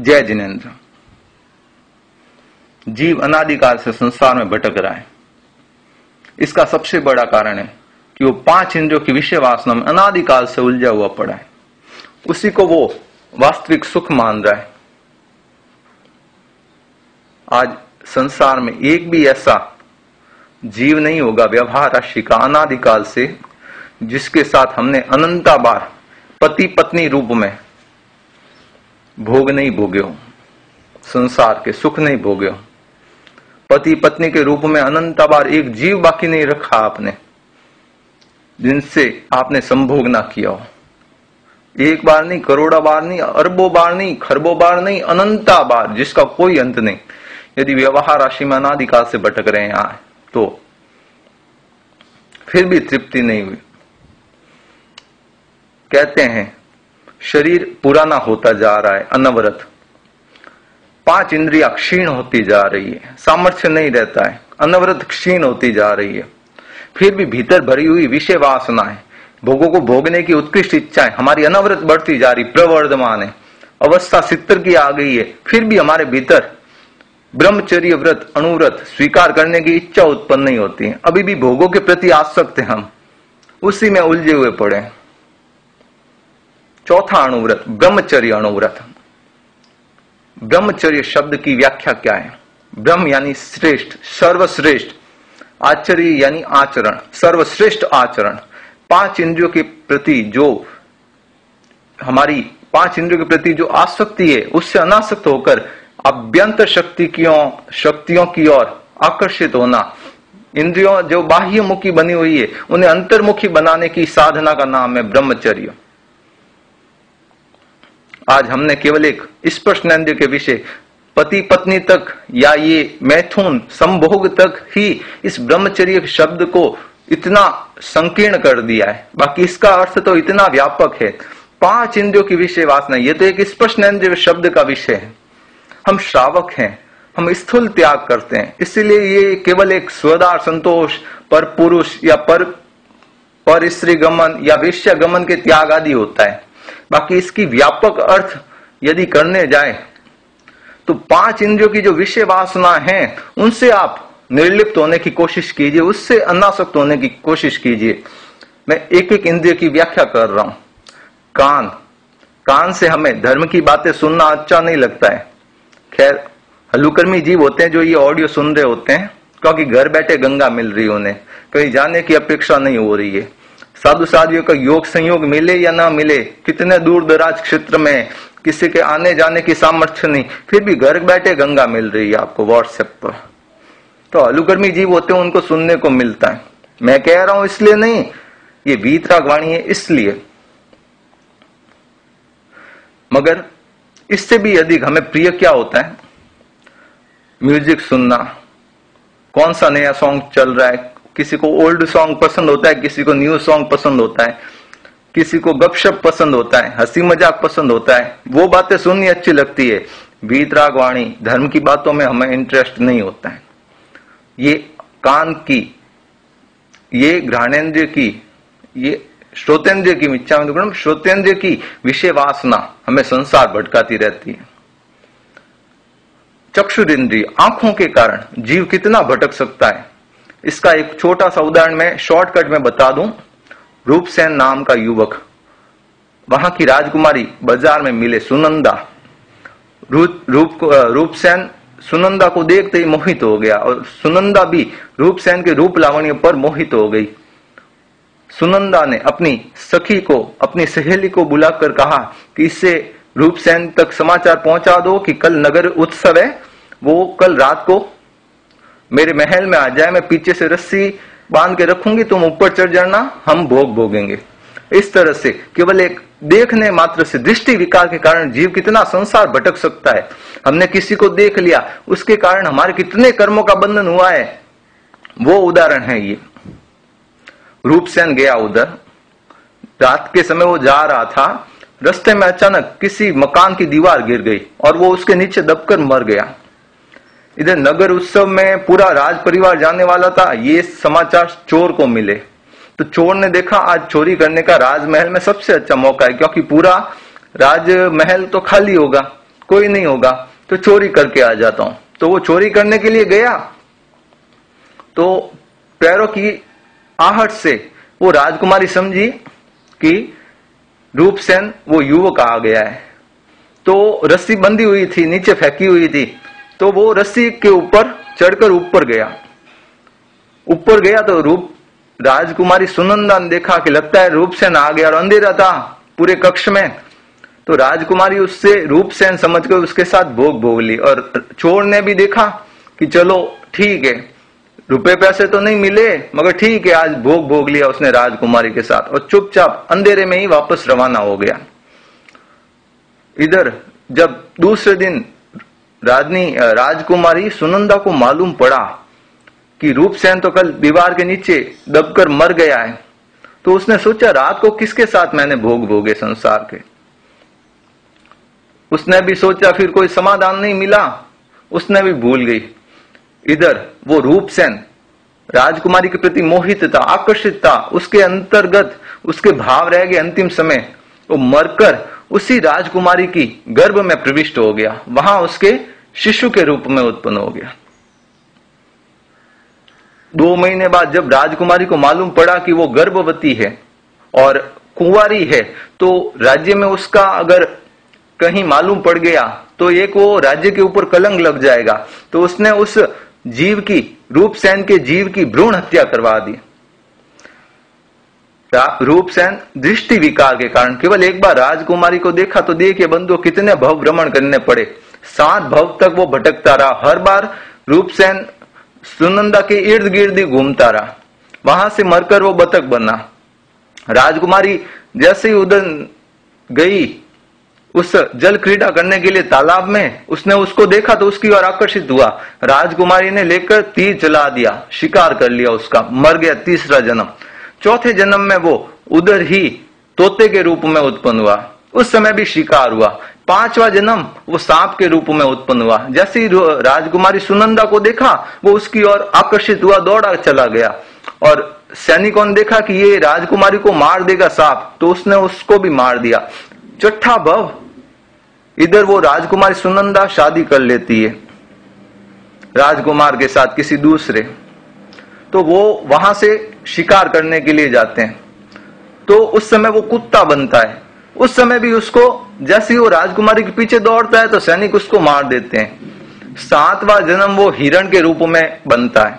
जय जिनेन्द्र। जीव अनादिकाल से संसार में भटक रहा है। इसका सबसे बड़ा कारण है कि वो पाँच इंद्रियों की विषय वासना में अनादिकाल से उलझा हुआ पड़ा है। उसी को वो वास्तविक सुख मान रहा है। आज संसार में एक भी ऐसा जीव नहीं होगा, व्यवहार राशि का अनादिकाल से, जिसके साथ हमने अनंता बार पति पत्नी रूप में भोग नहीं भोगे हो, संसार के सुख नहीं भोगे पति पत्नी के रूप में अनंता बार एक जीव बाकी नहीं रखा आपने, जिनसे आपने संभोग ना किया हो। एक बार नहीं, करोड़ा बार नहीं, अरबों बार नहीं, खरबों बार नहीं, अनंता बार, जिसका कोई अंत नहीं। यदि व्यवहार राशि में अनादिकाल से भटक रहे हैं आए तो फिर भी तृप्ति नहीं हुई। कहते हैं शरीर पुराना होता जा रहा है, अनवरत। पाँच इंद्रिया क्षीण होती जा रही है, सामर्थ्य नहीं रहता है, अनवरत क्षीण होती जा रही है। फिर भी भीतर भरी हुई विषय वासना है, भोगों को भोगने की उत्कृष्ट इच्छाएँ हमारी अनवरत बढ़ती जा रही प्रवर्धमान है। अवस्था सितर की आ गई है, फिर भी हमारे भीतर ब्रह्मचर्य व्रत अनुव्रत स्वीकार करने की इच्छा उत्पन्न नहीं होती है। अभी भी भोगों के प्रति आसक्त है हम, उसी में उलझे हुए पड़े हैं। चौथा अणुव्रत ब्रह्मचर्य अणुव्रत ब्रह्मचर्य शब्द की व्याख्या क्या है? ब्रह्म यानी श्रेष्ठ, सर्वश्रेष्ठ, आचर्य यानी आचरण, सर्वश्रेष्ठ आचरण। पाँच इंद्रियों के प्रति जो हमारी, पाँच इंद्रियों के प्रति जो आसक्ति है, उससे अनासक्त होकर अभ्यंतर शक्ति की शक्तियों की ओर आकर्षित होना, इंद्रियों जो बाह्य मुखी बनी हुई है, उन्हें अंतर्मुखी बनाने की साधना का नाम है ब्रह्मचर्य। आज हमने केवल एक स्पर्श नंद्य के विषय, पति पत्नी तक या ये मैथुन संभोग तक ही इस ब्रह्मचर्य शब्द को इतना संकीर्ण कर दिया है। बाकी इसका अर्थ तो इतना व्यापक है। पाँच इंद्रियों की विषय वासना, ये तो एक स्पर्श नंद्य शब्द का विषय है। हम श्रावक हैं, हम स्थूल त्याग करते हैं। इसीलिए ये केवल एक स्वदार संतोष, पर पुरुष या पर पर स्त्री गमन या वेश्या गमन के त्याग आदि होता है। बाकी इसकी व्यापक अर्थ यदि करने जाए तो पाँच इंद्रियों की जो विषय वासना है, उनसे आप निर्लिप्त होने की कोशिश कीजिए, उससे अनासक्त होने की कोशिश कीजिए। मैं एक एक इंद्रिय की व्याख्या कर रहा हूँ। कान। कान से हमें धर्म की बातें सुनना अच्छा नहीं लगता है। खैर हलुकर्मी जीव होते हैं जो ये ऑडियो सुन रहे होते हैं, क्योंकि घर बैठे गंगा मिल रही उन्हें। कहीं जाने की अपेक्षा नहीं हो रही है। साधु साधियों का योग संयोग मिले या ना मिले, कितने दूर दराज क्षेत्र में, किसी के आने जाने की सामर्थ्य नहीं, फिर भी घर बैठे गंगा मिल रही है आपको व्हाट्सएप पर। तो अलुकर्मी जीव होते हैं, उनको सुनने को मिलता है। मैं कह रहा हूँ इसलिए नहीं, ये वीतराग वाणी है इसलिए। मगर इससे भी अधिक हमें प्रिय क्या होता है? म्यूज़िक सुनना। कौन सा नया सॉन्ग चल रहा है? किसी को ओल्ड सॉन्ग पसंद होता है, किसी को न्यू सॉन्ग पसंद होता है, किसी को गपशप पसंद होता है, हँसी मज़ाक पसंद होता है, वो बातें सुननी अच्छी लगती है। वीतराग वाणी, धर्म की बातों में हमें इंटरेस्ट नहीं होता है। ये कान की, ये घ्राणेन्द्र की, ये श्रोतेन्द्र की, मिच्छा में श्रोतेंद्र की विषय वासना हमें संसार भटकाती रहती है। चक्षुर इंद्रिय आँखों के कारण जीव कितना भटक सकता है? इसका एक छोटा सा उदाहरण मैं शॉर्टकट में बता दूँ। रूपसेन नाम का युवक। वहाँ की राजकुमारी बाज़ार में मिले सुनंदा। रूप रूप रूपसेन सुनंदा को देखते ही मोहित हो गया और सुनंदा भी रूपसेन के रूप लावण्य पर मोहित हो गई। सुनंदा ने अपनी सखी को, अपनी सहेली को बुलाकर कहा कि इससे रूपसेन तक समाचार पहुँचा दो कि कल नगर उत्सव है, वो कल रात को मेरे महल में आ जाए, मैं पीछे से रस्सी बाँध के रखूँगी, तुम ऊपर चढ़ जाना, हम भोग भोगेंगे। इस तरह से केवल एक देखने मात्र से दृष्टि विकार के कारण जीव कितना संसार भटक सकता है। हमने किसी को देख लिया, उसके कारण हमारे कितने कर्मों का बंधन हुआ है। वो उदाहरण है ये। रूपसेन गया उधर। रात के समय वो जा रहा था। रस्ते में अचानक किसी मकान की दीवार गिर गई और वो उसके नीचे दबकर मर गया। इधर नगर उत्सव में पूरा राज परिवार जाने वाला था, ये समाचार चोर को मिले। तो चोर ने देखा, आज चोरी करने का राजमहल में सबसे अच्छा मौका है, क्योंकि पूरा राजमहल तो खाली होगा, कोई नहीं होगा तो चोरी करके आ जाता हूँ। तो वो चोरी करने के लिए गया। तो पैरों की आहट से वो राजकुमारी समझी कि रूपसेन वो युवक आ गया है। तो रस्सी बंधी हुई थी, नीचे फेंकी हुई थी तो वो रस्सी के ऊपर चढ़कर ऊपर गया। ऊपर गया तो रूप, राजकुमारी सुनंदा ने देखा कि लगता है रूपसेन आ गया और अंधेरा था पूरे कक्ष में। तो राजकुमारी उससे रूपसेन समझकर उसके साथ भोग भोग ली और चोर ने भी देखा कि चलो, ठीक है, रुपए पैसे तो नहीं मिले, मगर ठीक है, आज भोग भोग लिया उसने राजकुमारी के साथ और चुपचाप अंधेरे में ही वापस रवाना हो गया। इधर जब दूसरे दिन राजनी राजकुमारी सुनंदा को मालूम पड़ा कि रूपसेन तो कल दीवार के नीचे दबकर मर गया है। तो उसने सोचा, रात को किसके साथ मैंने भोग भोगे संसार के? उसने भी सोचा, फिर कोई समाधान नहीं मिला। उसने भी भूल गई। इधर वो रूपसेन राजकुमारी के प्रति मोहित था, आकर्षित था। उसके अंतर्गत उसके भाव रह गए अंतिम समय। वो मरकर उसी राजकुमारी की गर्भ में प्रविष्ट हो गया। वहाँ उसके शिशु के रूप में उत्पन्न हो गया। दो महीने बाद जब राजकुमारी को मालूम पड़ा कि वो गर्भवती है और कुंवारी है तो राज्य में उसका अगर कहीं मालूम पड़ गया तो एक वो राज्य के ऊपर कलंक लग जाएगा। तो उसने उस जीव की रूपसेन के जीव की भ्रूण हत्या करवा दी। रूपसेन दृष्टि विकार के कारण केवल एक बार राजकुमारी को देखा तो देखिए बंधु कितने भव भ्रमण करने पड़े। सात भव तक वो भटकता रहा। हर बार रूपसेन सुनंदा के इर्द गिर्द ही घूमता रहा। वहाँ से मरकर वो बतक बना। राजकुमारी जैसे ही उधर गई उस जल क्रीड़ा करने के लिए तालाब में, उसने उसको देखा तो उसकी ओर आकर्षित हुआ। राजकुमारी ने लेकर तीर चला दिया, शिकार कर लिया उसका। मर गया तीसरा जन्म। चौथे जन्म में वो उधर ही तोते के रूप में उत्पन्न हुआ। उस समय भी शिकार हुआ। पांचवा जन्म वो सांप के रूप में उत्पन्न हुआ। जैसे ही राजकुमारी सुनंदा को देखा, वो उसकी ओर आकर्षित हुआ, दौड़ा चला गया। और सैनिकों ने देखा कि ये राजकुमारी को मार देगा सांप तो उसने उसको भी मार दिया। चट्ठा भव, इधर वो राजकुमारी सुनंदा शादी कर लेती है। राजकुमार के साथ किसी दूसरे तो वो वहाँ से शिकार करने के लिए जाते हैं। तो उस समय वो कुत्ता बनता है। उस समय भी उसको, जैसे वो राजकुमारी के पीछे दौड़ता है तो सैनिक उसको मार देते हैं। सातवां जन्म वो हिरण के रूप में बनता है।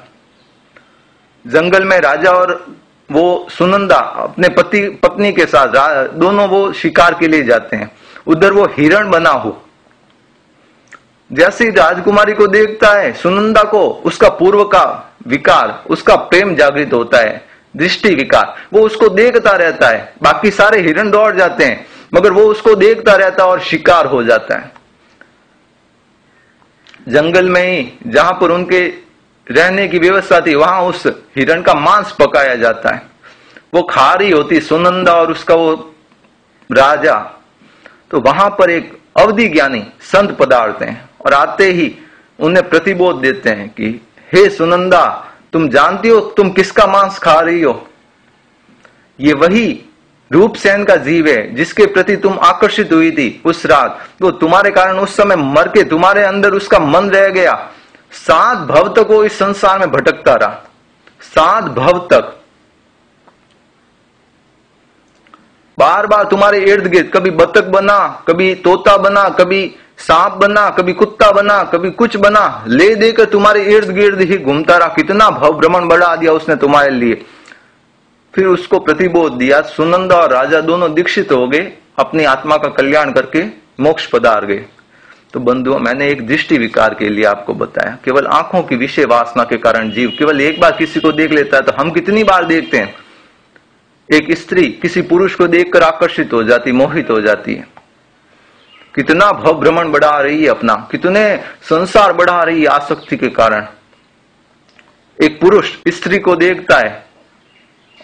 जंगल में राजा और वो सुनंदा अपने पति, पत्नी के साथ दोनों वो शिकार के लिए जाते हैं। उधर वो हिरण बना हो। जैसे ही राजकुमारी को देखता है, सुनंदा को उसका पूर्व का विकार, उसका प्रेम जागृत होता है, दृष्टि विकार। वो उसको देखता रहता है। बाकी सारे हिरण दौड़ जाते हैं, मगर वो उसको देखता रहता है और शिकार हो जाता है। जंगल में ही, जहाँ पर उनके रहने की व्यवस्था थी, वहाँ उस हिरण का मांस पकाया जाता है। वो खा रही होती, सुनंदा और उसका वो राजा। तो वहाँ पर एक अवधि ज्ञानी संत पदार्थ हैं। और आते ही उन्हें प्रतिबोध देते हैं कि, हे सुनंदा, तुम जानती हो तुम किसका मांस खा रही हो? ये वही रूपसेन का जीव है, जिसके प्रति तुम आकर्षित हुई थी उस रात। वो तुम्हारे कारण उस समय मर के तुम्हारे अंदर उसका मन रह गया। सात भव तक वो इस संसार में भटकता रहा। सात भव तक। बार बार तुम्हारे इर्द गिर्द कभी बतख बना, कभी तोता बना, कभी सांप बना, कभी कुत्ता बना, कभी कुछ बना, ले देकर तुम्हारे इर्द गिर्द ही घूमता रहा। कितना भव भ्रमण बढ़ा दिया उसने तुम्हारे लिए। फिर उसको प्रतिबोध दिया, सुनंदा और राजा दोनों दीक्षित हो गए, अपनी आत्मा का कल्याण करके मोक्ष पदार गए। तो बंधुओं, मैंने एक दृष्टि विकार के लिए आपको बताया, केवल आँखों की विषय वासना के कारण जीव, केवल एक बार किसी को देख लेता है तो हम कितनी बार देखते हैं? एक स्त्री किसी पुरुष को देखकर आकर्षित हो जाती, मोहित हो जाती है। कितना भव भ्रमण बढ़ा रही है अपना, कितने संसार बढ़ा रही है आसक्ति के कारण। एक पुरुष स्त्री को देखता है,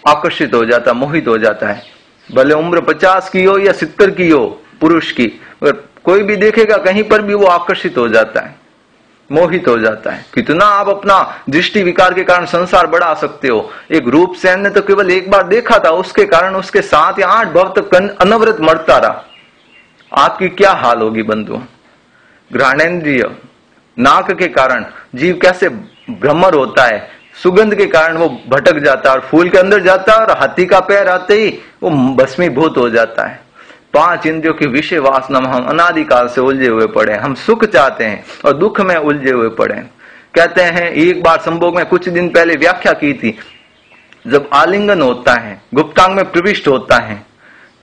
आकर्षित हो जाता, मोहित हो जाता है। भले उम्र पचास की हो या सितर की हो, पुरुष की अगर कोई भी देखेगा, कहीं पर भी वो आकर्षित हो जाता है, मोहित हो जाता है। कितना आप अपना दृष्टि विकार के कारण संसार बढ़ा सकते हो। एक रूप सेन ने तो केवल एक बार देखा था, उसके कारण उसके सात या आठ भव तक अनवरत मरता रहा। आपकी क्या हाल होगी बंधु? घ्राणेन्द्रिय, नाक के कारण जीव कैसे भ्रमर होता है? सुगंध के कारण वो भटक जाता है और फूल के अंदर जाता है और हाथी का पैर आते ही वो भस्मीभूत हो जाता है। पाँच इंद्रियों की विषय वासना में हम अनादिकाल से उलझे हुए पड़े हम सुख चाहते हैं और दुख में उलझे हुए पड़े हैं। कहते हैं, एक बार संभोग में कुछ दिन पहले व्याख्या की थी। जब आलिंगन होता है, गुप्तांग में प्रविष्ट होता है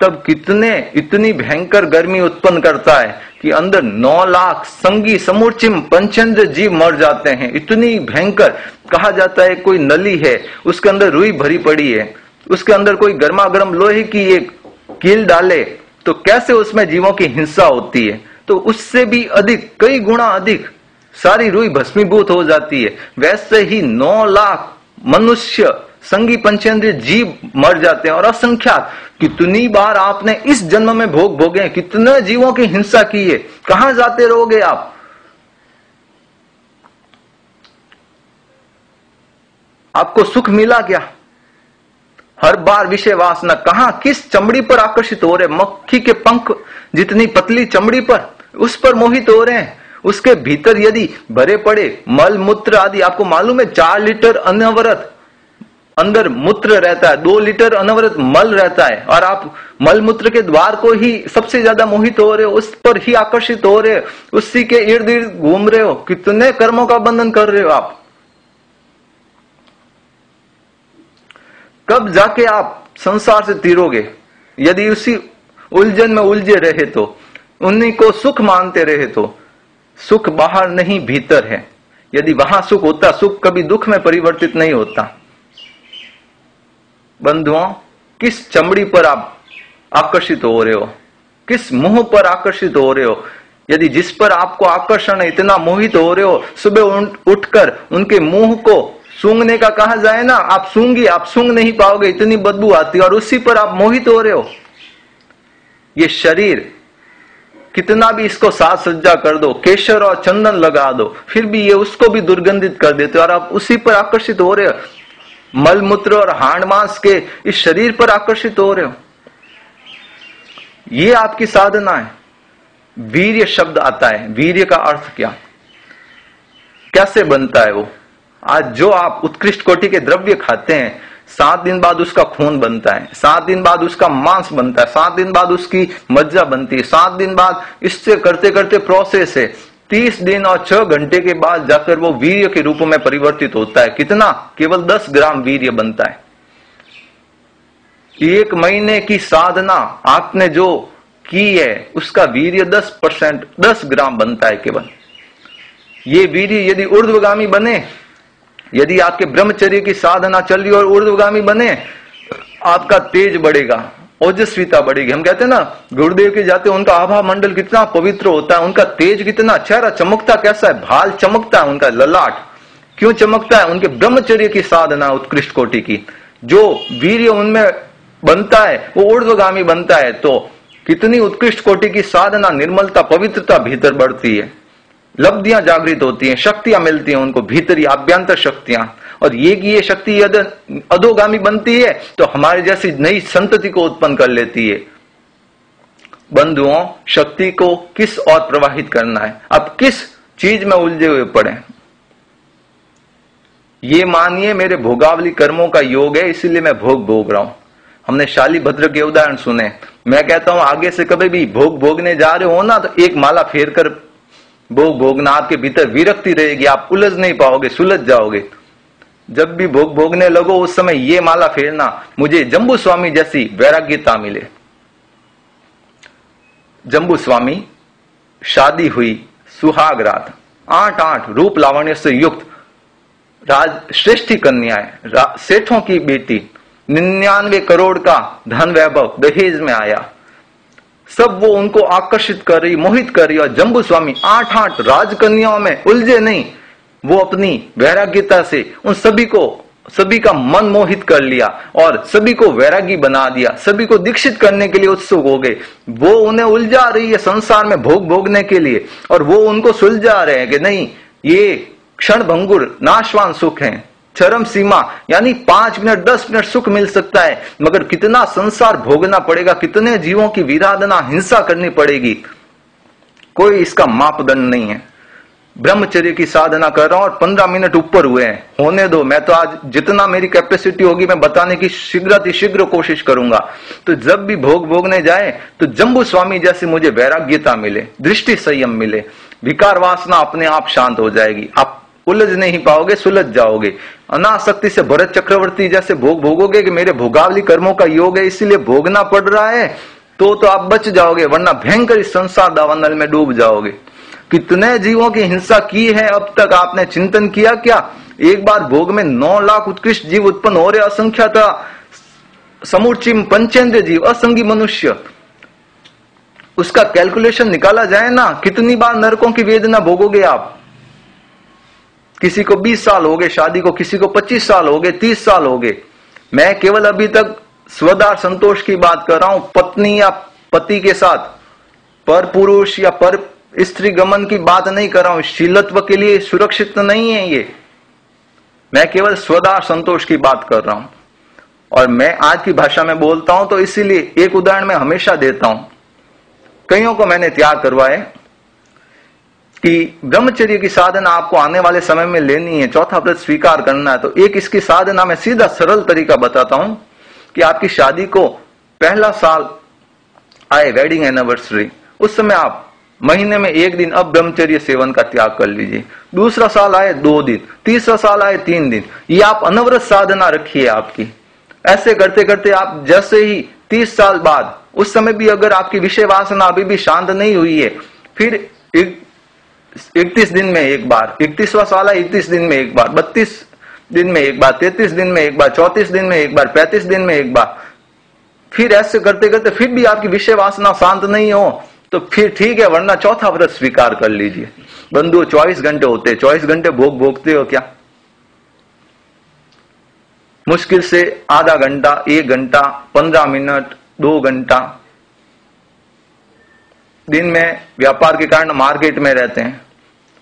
तब कितने, इतनी भयंकर गर्मी उत्पन्न करता है कि अंदर नौ लाख संगी समूचिम पंचेंद्र जीव मर जाते हैं। इतनी भयंकर, कहा जाता है कोई नली है, उसके अंदर रुई भरी पड़ी है, उसके अंदर कोई गर्मा गर्म लोहे की एक कील डाले तो कैसे उसमें जीवों की हिंसा होती है? तो उससे भी अधिक, कई गुणा अधिक, सारी रुई भस्मीभूत हो जाती है। वैसे ही नौ लाख मनुष्य संगी पंचेंद्रिय जीव मर जाते हैं और असंख्यात कितनी बार आपने इस जन्म में भोग भोगे कितने जीवों की हिंसा की है, कहाँ जाते रहोगे आप? आपको सुख मिला क्या? हर बार विषय वासना, कहा, किस चमड़ी पर आकर्षित हो रहे मक्खी के पंख, जितनी पतली चमड़ी पर, उस पर मोहित हो रहे हैं। उसके भीतर यदि भरे पड़े मल, मूत्र आदि, आपको मालूम है, चार लीटर अनवरत अंदर मूत्र रहता है, दो लीटर अनवरत मल रहता है, और आप मल मूत्र के द्वार को ही सबसे ज़्यादा मोहित हो रहे हो, उस पर ही आकर्षित हो रहे हो, उसी के इर्द गिर्द घूम रहे हो, कितने कर्मों का बंधन कर रहे हो आप। कब जाके आप संसार से तीरोगे? यदि उसी उलझन में उलझे रहे तो उन्हीं को सुख मानते रहे तो सुख बाहर नहीं भीतर है। यदि वहाँ सुख होता, सुख कभी दुख में परिवर्तित नहीं होता। बंधुओं, किस चमड़ी पर आप आकर्षित हो रहे हो? किस मुँह पर आकर्षित हो रहे हो? यदि जिस पर आपको आकर्षण इतना मोहित हो रहे हो, सुबह उठकर उनके मुँह को सूंघने का कहा जाए ना, आप सूँगी आप सूंघ नहीं पाओगे, इतनी बदबू आती और उसी पर आप मोहित हो रहे हो। ये शरीर, कितना भी इसको साज सज्जा कर दो, केशर और चंदन लगा दो, फिर भी ये उसको भी दुर्गंधित कर देते हो, और आप उसी पर आकर्षित हो रहे हो। मल मूत्र और हांड मांस के इस शरीर पर आकर्षित हो रहे हो। ये आपकी साधना है। वीर्य शब्द आता है। वीर्य का अर्थ क्या? कैसे बनता है वो? आज जो आप उत्कृष्ट कोटि के द्रव्य खाते हैं, सात दिन बाद उसका खून बनता है, सात दिन बाद उसका मांस बनता है, सात दिन बाद उसकी मज्जा बनती है, सात दिन बाद इससे करते करते प्रोसेस है। तीस दिन और छह घंटे के बाद जाकर वो वीर्य के रूप में परिवर्तित होता है। कितना? केवल दस ग्राम वीर्य बनता है। एक महीने की साधना आपने जो की है, उसका वीर्य दस परसेंट, दस ग्राम बनता है केवल। ये वीर्य यदि ऊर्ध्वगामी बने, यदि आपके ब्रह्मचर्य की साधना चल रही और ऊर्ध्वगामी बने, आपका तेज बढ़ेगा। ओजस्विता बढ़ेगी हम कहते हैं ना, गुरुदेव के जाते उनका आभा मंडल कितना पवित्र होता है, उनका तेज कितना चेहरा चमकता कैसा है, भाल चमकता है, उनका ललाट क्यों चमकता है, उनके ब्रह्मचर्य की साधना उत्कृष्ट कोटि की। जो वीर उनमें बनता है, वो ऊर्ध्वगामी बनता है तो कितनी उत्कृष्ट कोटि की साधना, निर्मलता, पवित्रता भीतर बढ़ती है। लब्धियाँ जागृत होती हैं, शक्तियाँ मिलती हैं उनको, भीतरी आभ्यंतर शक्तियाँ। और ये की ये शक्ति अधोगामी बनती है तो हमारे जैसी नई संतति को उत्पन्न कर लेती है। बंधुओं, शक्ति को किस और प्रवाहित करना है? अब किस चीज़ में उलझे हुए पड़े ये मानिए, मेरे भोगावली कर्मों का योग है, इसीलिए मैं भोग भोग रहा हूँ। हमने शाली भद्र के उदाहरण सुने। मैं कहता हूँ, आगे से कभी भी भोग भोगने जा रहे हो ना तो एक माला फेर कर भोग भोगना आपके भीतर विरक्ति रहेगी, आप उलझ नहीं पाओगे, सुलझ जाओगे। जब भी भोग भोगने लगो, उस समय ये माला फेरना मुझे जम्बू स्वामी जैसी वैराग्यता मिले। जम्बू स्वामी शादी हुई सुहाग रात आठ आठ रूप लावण्य से युक्त राज श्रेष्ठी कन्या है सेठों की बेटी, निन्यानवे करोड़ का धन वैभव दहेज में आया। सब वो उनको आकर्षित कर रही, मोहित कर रही और जम्बू स्वामी आठ आठ राजकन्याओं में उलझे नहीं। वो अपनी वैराग्यता से उन सभी को, सभी का मन मोहित कर लिया और सभी को वैरागी बना दिया, सभी को दीक्षित करने के लिए उत्सुक हो गए। वो उन्हें उलझा रही है संसार में भोग भोगने के लिए और वो उनको सुलझा रहे हैं कि नहीं, ये क्षण भंगुर, नाशवान सुख है। चरम सीमा, यानी पाँच मिनट, दस मिनट सुख मिल सकता है, मगर कितना संसार भोगना पड़ेगा, कितने जीवों की विराधना, हिंसा करनी पड़ेगी, कोई इसका मापदंड नहीं है। ब्रह्मचर्य की साधना कर रहा हूँ और पंद्रह मिनट ऊपर हुए हैं। होने दो, मैं तो आज जितना मेरी कैपेसिटी होगी, मैं बताने की शीघ्र शीघ्र कोशिश करूँगा। तो जब भी भोग भोगने जाए तो जम्बू स्वामी जैसे मुझे वैराग्यता मिले, दृष्टि संयम मिले, विकार वासना अपने आप शांत हो जाएगी। आप उलझ नहीं पाओगे, सुलझ जाओगे। अनाशक्ति से भरत चक्रवर्ती जैसे भोग भोगोगे कि मेरे भोगावली कर्मों का योग है, इसीलिए भोगना पड़ रहा है तो तो आप बच जाओगे, वरना भयंकर संसार दावानल में डूब जाओगे। कितने जीवों की हिंसा की है, अब तक आपने चिंतन किया क्या? एक बार भोग में नौ लाख उत्कृष्ट जीव उत्पन्न हो रहे, असंख्या था। समूचिम पंचेंद्र जीव, असंगी मनुष्य। उसका कैलकुलेशन निकाला जाए ना, कितनी बार नरकों की वेदना भोगोगे आप? किसी को 20 साल हो गए शादी को, किसी को 25 साल हो गए 30 साल हो गए। मैं केवल अभी तक स्वदार संतोष की बात कर रहा हूँ, पत्नी या पति के साथ, पर पुरुष या पर स्त्री गमन की बात नहीं कर रहा हूँ, शीलत्व के लिए सुरक्षित नहीं है ये। मैं केवल स्वदा संतोष की बात कर रहा हूँ। और मैं आज की भाषा में बोलता हूँ तो इसीलिए एक उदाहरण मैं हमेशा देता हूँ। कईयों को मैंने त्याग करवाए कि ब्रह्मचर्य की साधना आपको आने वाले समय में लेनी है, चौथा व्रत स्वीकार करना है। तो एक इसकी साधना में सीधा सरल तरीका बताता हूँ कि आपकी शादी को पहला साल, आए वेडिंग एनिवर्सरी उस समय आप महीने में एक दिन अब ब्रह्मचर्य सेवन का त्याग कर लीजिए। दूसरा साल आए दो दिन, तीसरा साल आए तीन दिन। ये आप अनवरत साधना रखिए आपकी। ऐसे करते करते आप जैसे ही तीस साल बाद, उस समय भी अगर आपकी विषय वासना अभी भी शांत नहीं हुई है, फिर इकतीस दिन में एक बार, इकतीसवा साल है इकतीस दिन में एक बार, बत्तीस दिन में एक बार, तैतीस दिन में एक बार, चौतीस दिन में एक बार, पैंतीस दिन में एक बार। फिर ऐसे करते करते फिर भी आपकी विषय वासना शांत नहीं हो। तो फिर ठीक है, वरना चौथा व्रत स्वीकार कर लीजिए। बंधु, चौबीस घंटे होते, चौबीस घंटे भोग भोगते हो क्या? मुश्किल से आधा घंटा, एक घंटा, पंद्रह मिनट, दो घंटा। दिन में व्यापार के कारण मार्केट में रहते हैं।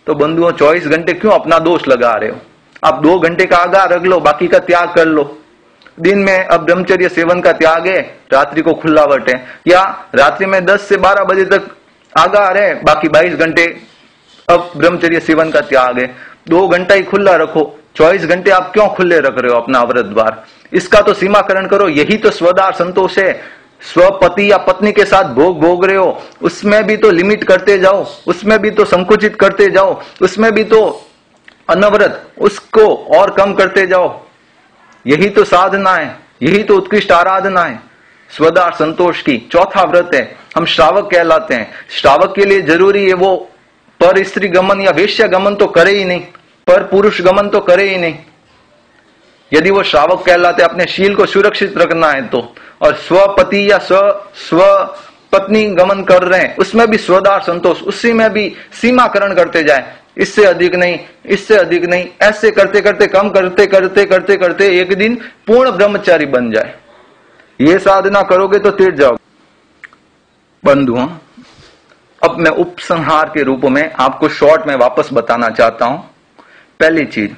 तो बंधुओं, चौबीस घंटे क्यों अपना दोष लगा रहे हो? आप दो घंटे का आगा रख लो, बाकी का त्याग कर लो। दिन में अब ब्रह्मचर्य सेवन का त्याग है, रात्रि को खुला है। या रात्रि में 10 से 12 बजे तक आगा रहे बाकी 22 घंटे अब ब्रह्मचर्य सेवन का त्याग है। दो घंटा ही खुला रखो। चौबीस घंटे आप क्यों खुले रख रहे हो अपना अवरत द्वार? इसका तो सीमाकरण करो। यही तो स्वदार संतोष है। स्वपति या पत्नी के साथ भोग भोग रहे हो। उसमें भी तो लिमिट करते जाओ। उसमें भी तो संकुचित करते जाओ। उसमें भी तो अनवरत। उसको और कम करते जाओ। यही तो साधना है यही तो उत्कृष्ट आराधना है स्वदार संतोष की चौथा व्रत है, हम श्रावक कहलाते हैं। श्रावक के लिए ज़रूरी है वो पर स्त्री गमन या वेश्य गमन तो करे ही नहीं, पर पुरुष गमन तो करे ही नहीं। यदि वो श्रावक कहलाते, अपने शील को सुरक्षित रखना है तो और स्वपति या स्व स्व पत्नी गमन कर रहे हैं, उसमें भी स्वदार संतोष, उसी में भी सीमाकरण करते जाए। इससे अधिक नहीं, इससे अधिक नहीं। ऐसे करते करते, कम करते करते करते करते एक दिन पूर्ण ब्रह्मचारी बन जाए। ये साधना करोगे तो तीर जाओ बंधुओं अब मैं उपसंहार के रूप में आपको शॉर्ट में वापस बताना चाहता हूँ। पहली चीज़,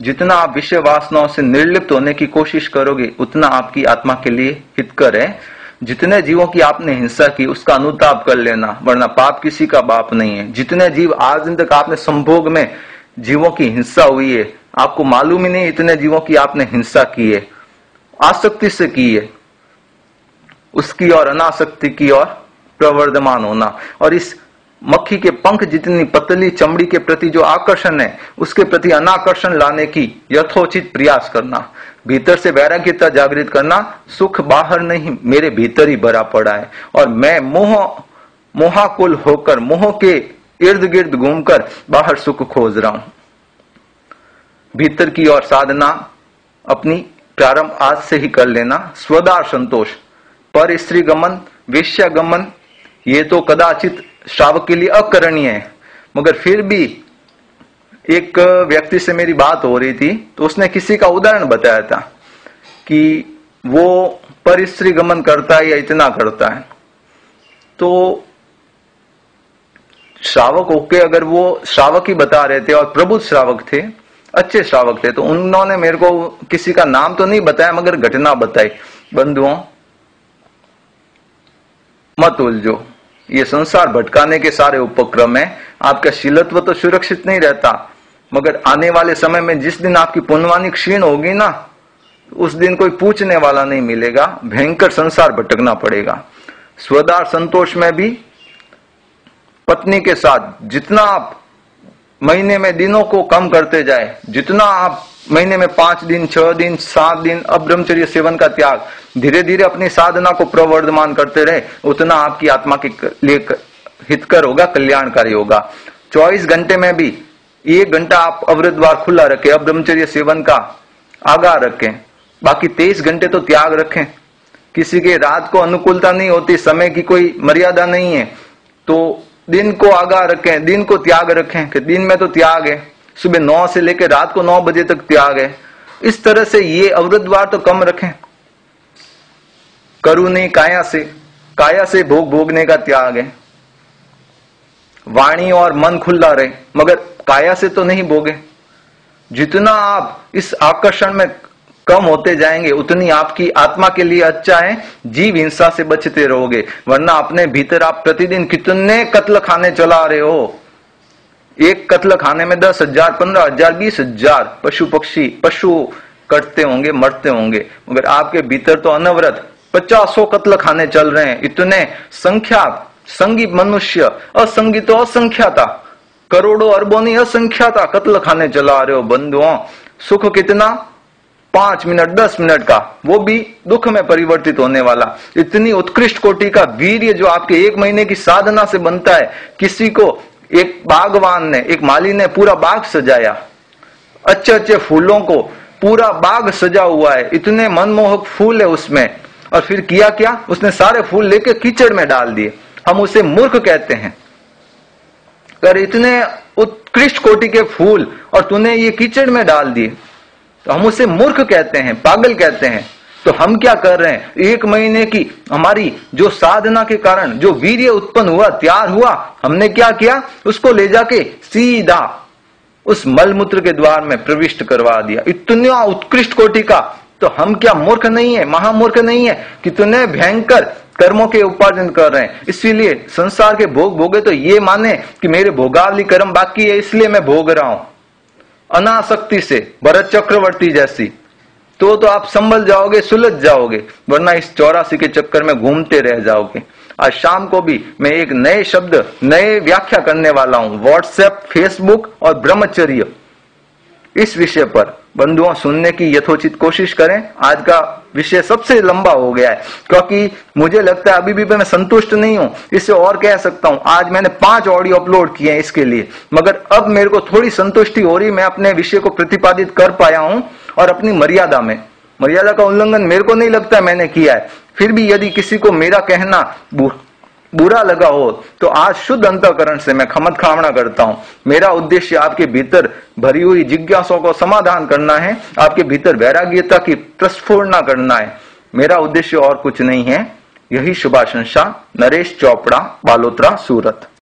जितना आप विषय वासनाओं से निर्लिप्त होने की कोशिश करोगे, उतना आपकी आत्मा के लिए हितकर है। जितने जीवों की आपने हिंसा की, उसका अनुताप कर लेना, वरना पाप किसी का बाप नहीं है। जितने जीव आज दिन तक आपने संभोग में जीवों की हिंसा हुई है, आपको मालूम ही नहीं इतने जीवों की आपने हिंसा की है। आसक्ति से की है। उसकी और अनासक्ति की और प्रवर्धमान होना। और इस मक्खी के पंख जितनी पतली, चमड़ी के प्रति जो आकर्षण है, उसके प्रति अनाकर्षण लाने की यथोचित प्रयास करना। भीतर से वैराग्यता जागृत करना सुख बाहर नहीं, मेरे भीतर ही भरा पड़ा है। और मैं मोह, मोहाकुल होकर, मोह के इर्द गिर्द घूमकर बाहर सुख खोज रहा हूँ। भीतर की ओर साधना अपनी प्रारंभ आज से ही कर लेना। स्वदार संतोष, पर स्त्री गमन, वेश्या गमन, ये तो कदाचित श्रावक के लिए अकरणीय है। मगर फिर भी एक व्यक्ति से मेरी बात हो रही थी तो उसने किसी का उदाहरण बताया था कि वो पर स्त्री गमन करता है या इतना करता है। तो श्रावक होके अगर वो श्रावक ही बता रहे थे और प्रबुद्ध श्रावक थे, अच्छे श्रावक थे तो उन्होंने मेरे को किसी का नाम तो नहीं बताया, मगर घटना बताई। बंधुओं, मत उलझो। ये संसार भटकाने के सारे उपक्रम है। आपका शीलत्व तो सुरक्षित नहीं रहता। मगर आने वाले समय में जिस दिन आपकी पुनवानी क्षीण होगी ना उस दिन कोई पूछने वाला नहीं मिलेगा, भयंकर संसार भटकना पड़ेगा। स्वदार संतोष में भी, पत्नी के साथ जितना आप महीने में दिनों को कम करते जाए, जितना आप महीने में पाँच दिन, छह दिन, सात दिन अब ब्रह्मचर्य सेवन का त्याग धीरे धीरे अपनी साधना को प्रवर्धमान करते रहे, उतना आपकी आत्मा के लिए हितकर होगा, कल्याणकारी होगा। चौबीस घंटे में भी एक घंटा आप अवृत द्वार खुला रखें, अब ब्रह्मचर्य सेवन का आगा रखें। बाकी तेईस घंटे तो त्याग रखें। किसी के रात को अनुकूलता नहीं होती, समय की कोई मर्यादा नहीं है। तो दिन को आगा रखें, दिन को त्याग रखें कि दिन में तो त्याग है। सुबह नौ से लेकर रात को नौ बजे तक त्याग है। इस तरह से ये अवृतवार तो कम रखें। करू नहीं काया से काया से भोग भोगने का त्याग है। वाणी और मन खुला रहे, मगर काया से तो नहीं भोगे। जितना आप इस आकर्षण में कम होते जाएँगे, उतनी आपकी आत्मा के लिए अच्छा है, जीव हिंसा से बचते रहोगे। वरना अपने भीतर आप प्रतिदिन कितने कत्ल खाने चला रहे हो? एक कत्ल खाने में दस हज़ार, पंद्रह हज़ार, बीस हज़ार पशु पक्षी, पशु कटते होंगे, मरते होंगे। मगर आपके भीतर तो अनवरत पचासों कत्ल खाने चल रहे हैं। इतने संख्या संगी मनुष्य असंगी तो असंख्या था करोड़ों अरबों ने असंख्या था कत्ल खाने चला रहे हो बंधुओं। सुख कितना? पाँच मिनट, दस मिनट का। वो भी दुख में परिवर्तित होने वाला। इतनी उत्कृष्ट कोटि का वीर्य जो आपके एक महीने की साधना से बनता है, किसी को एक बागवान ने, एक माली ने पूरा बाग सजाया। अच्छे अच्छे फूलों को पूरा बाग सजा हुआ है। इतने मनमोहक फूल है उसमें। और फिर किया क्या? उसने सारे फूल लेके कीचड़ में डाल दिए। हम उसे मूर्ख कहते हैं। अगर इतने उत्कृष्ट कोटि के फूल और तूने ये कीचड़ में डाल दिए तो हम उसे मूर्ख कहते हैं, पागल कहते हैं। तो हम क्या कर रहे हैं? एक महीने की हमारी जो साधना के कारण जो वीर्य उत्पन्न हुआ, तैयार हुआ, हमने क्या किया? उसको ले जाके सीधा उस मलमूत्र के द्वार में प्रविष्ट करवा दिया। इतना उत्कृष्ट कोटि का तो हम क्या मूर्ख नहीं है, महामूर्ख नहीं है कितने भयंकर कर्मों के उपार्जन कर रहे हैं? इसीलिए संसार के भोग भोगे तो ये माने कि मेरे भोगावली कर्म बाकी है, इसलिए मैं भोग रहा हूँ। अनासक्ति से, भरत चक्रवर्ती जैसी। तो तो आप संभल जाओगे, सुलझ जाओगे, वरना इस चौरासी के चक्कर में घूमते रह जाओगे। आज शाम को भी मैं एक नए शब्द, नए व्याख्या करने वाला हूँ। व्हाट्सएप फेसबुक और ब्रह्मचर्य। इस विषय पर बंधुओं, सुनने की यथोचित कोशिश करें। आज का विषय सबसे लंबा हो गया है, क्योंकि मुझे लगता है अभी भी मैं संतुष्ट नहीं हूँ। इससे और कह सकता हूँ, आज मैंने पाँच ऑडियो अपलोड किए हैं इसके लिए। मगर अब मेरे को थोड़ी संतुष्टि हो रही, मैं अपने विषय को प्रतिपादित कर पाया हूँ और अपनी मर्यादा में। मर्यादा का उल्लंघन मेरे को नहीं लगता मैंने किया है। फिर भी यदि किसी को मेरा कहना बुरा लगा हो तो आज शुद्ध अंतकरण से मैं खमत खामना करता हूँ। मेरा उद्देश्य आपके भीतर भरी हुई जिज्ञासों को समाधान करना है, आपके भीतर वैराग्यता की प्रस्फुरना करना है। मेरा उद्देश्य और कुछ नहीं है। यही शुभाशंसा, नरेश चोपड़ा, बालोत्रा, सूरत।